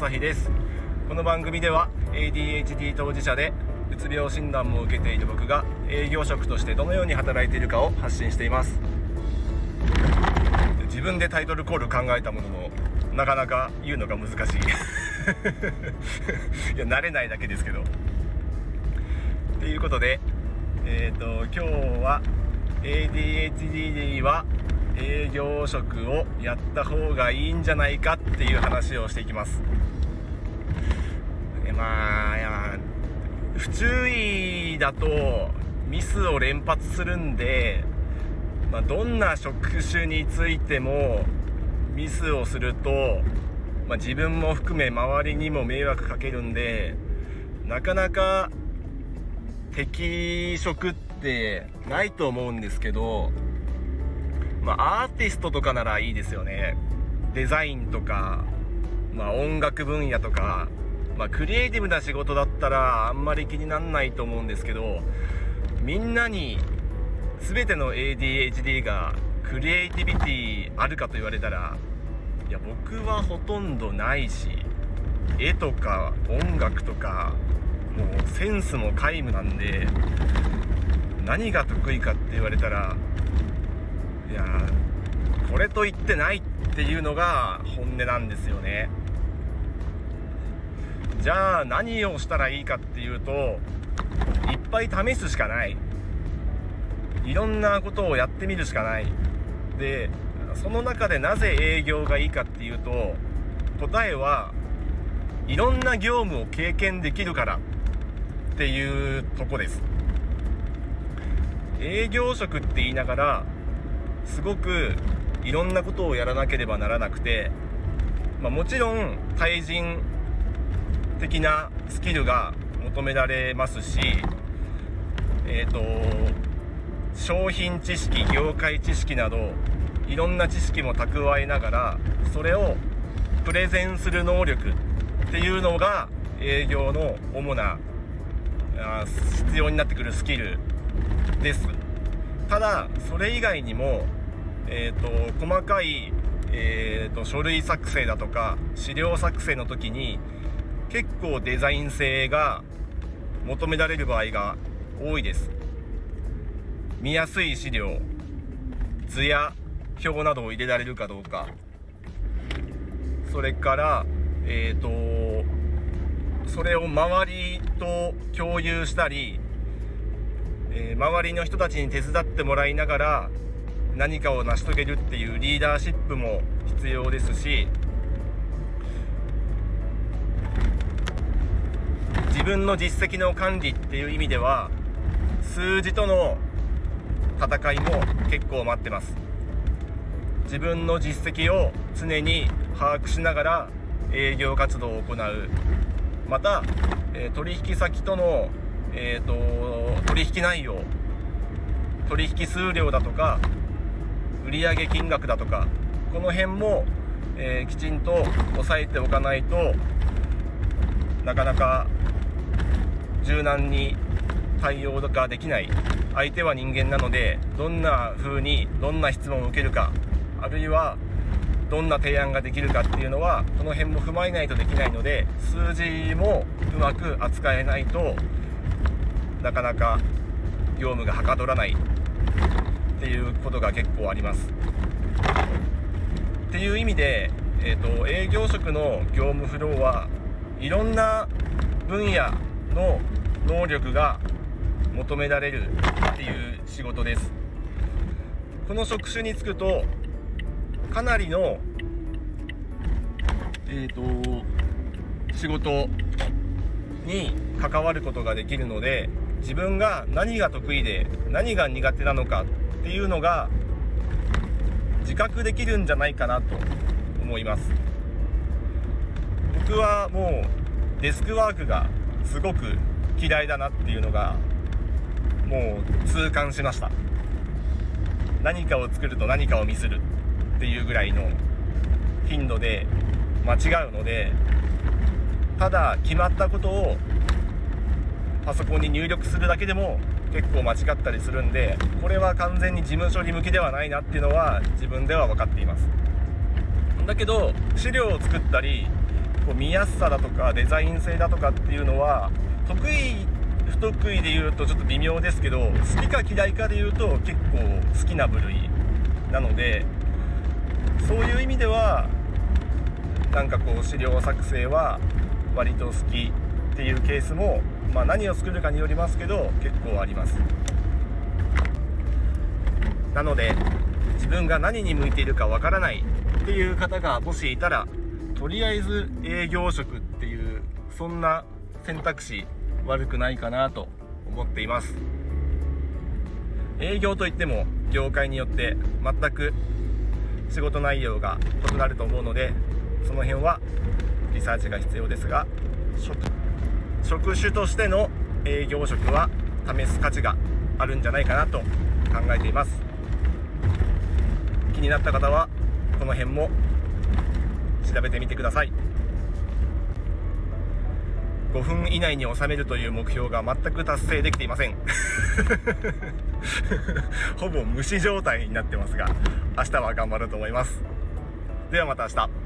朝日です。この番組では ADHD 当事者でうつ病診断も受けている僕が営業職としてどのように働いているかを発信しています。自分でタイトルコール考えたもののなかなか言うのが難しい。いや慣れないだけですけど。ということでえっ、ー、と今日は ADHD は営業職をやった方がいいんじゃないかっていう話をしていきます。まあいや不注意だとミスを連発するんで、まあ、どんな職種についてもミスをすると、まあ、自分も含め周りにも迷惑かけるんでなかなか適職ってないと思うんですけど、まあ、アーティストとかならいいですよね。デザインとか、まあ、音楽分野とかまあ、クリエイティブな仕事だったらあんまり気になんないと思うんですけどみんなに全ての ADHD がクリエイティビティあるかと言われたらいや僕はほとんどないし絵とか音楽とかもうセンスも皆無なんで何が得意かって言われたらいやこれと言ってないっていうのが本音なんですよね。じゃあ何をしたらいいかっていうといっぱい試すしかない。いろんなことをやってみるしかない。でその中でなぜ営業がいいかっていうと答えはいろんな業務を経験できるからっていうとこです。営業職って言いながらすごくいろんなことをやらなければならなくて、まあ、もちろん対人的なスキルが求められますし、えっ、ー、と、商品知識、業界知識など、いろんな知識も蓄えながら、それをプレゼンする能力っていうのが営業の主な必要になってくるスキルです。ただ、それ以外にも、え、ー、と、細かい、えーと書類作成だとか資料作成の時に結構デザイン性が求められる場合が多いです。見やすい資料図や表などを入れられるかどうか。それからえっ、ー、とそれを周りと共有したり、えー、周りの人たちに手伝ってもらいながら何かを成し遂げるっていうリーダーシップも必要ですし自分の実績の管理っていう意味では数字との戦いも結構待ってます。自分の実績を常に把握しながら営業活動を行う。また、え取引先との、えーと、取引内容取引数量だとか売上金額だとかこの辺も、えー、きちんと押さえておかないとなかなか柔軟に対応ができない。相手は人間なのでどんな風にどんな質問を受けるかあるいはどんな提案ができるかっていうのはこの辺も踏まえないとできないので数字もうまく扱えないとなかなか業務がはかどらない。ことが結構あります。っていう意味で、えーと、営業職の業務フローはいろんな分野の能力が求められるっていう仕事ですこの職種に就くとかなりのえっ、ー、と仕事に関わることができるので自分が何が得意で何が苦手なのかっていうのが自覚できるんじゃないかなと思います。僕はもうデスクワークがすごく嫌いだなっていうのがもう痛感しました。何かを作ると何かをミスるっていうぐらいの頻度で間違うのでただ決まったことをパソコンに入力するだけでも結構間違ったりするんでこれは完全に事務処理向きではないなっていうのは自分では分かっています。だけど資料を作ったりこう見やすさだとかデザイン性だとかっていうのは得意不得意で言うとちょっと微妙ですけど好きか嫌いかで言うと結構好きな部類なのでそういう意味ではなんかこう資料作成は割と好きっていうケースも、まあ、何を作るかによりますけど結構あります。なので自分が何に向いているかわからないっていう方がもしいたらとりあえず営業職っていうそんな選択肢悪くないかなと思っています。営業といっても業界によって全く仕事内容が異なると思うのでその辺はリサーチが必要ですが職種としての営業職は試す価値があるんじゃないかなと考えています。気になった方はこの辺も調べてみてください。5分以内に収めるという目標が全く達成できていません。ほぼ無視状態になってますが明日は頑張ると思います。ではまた明日。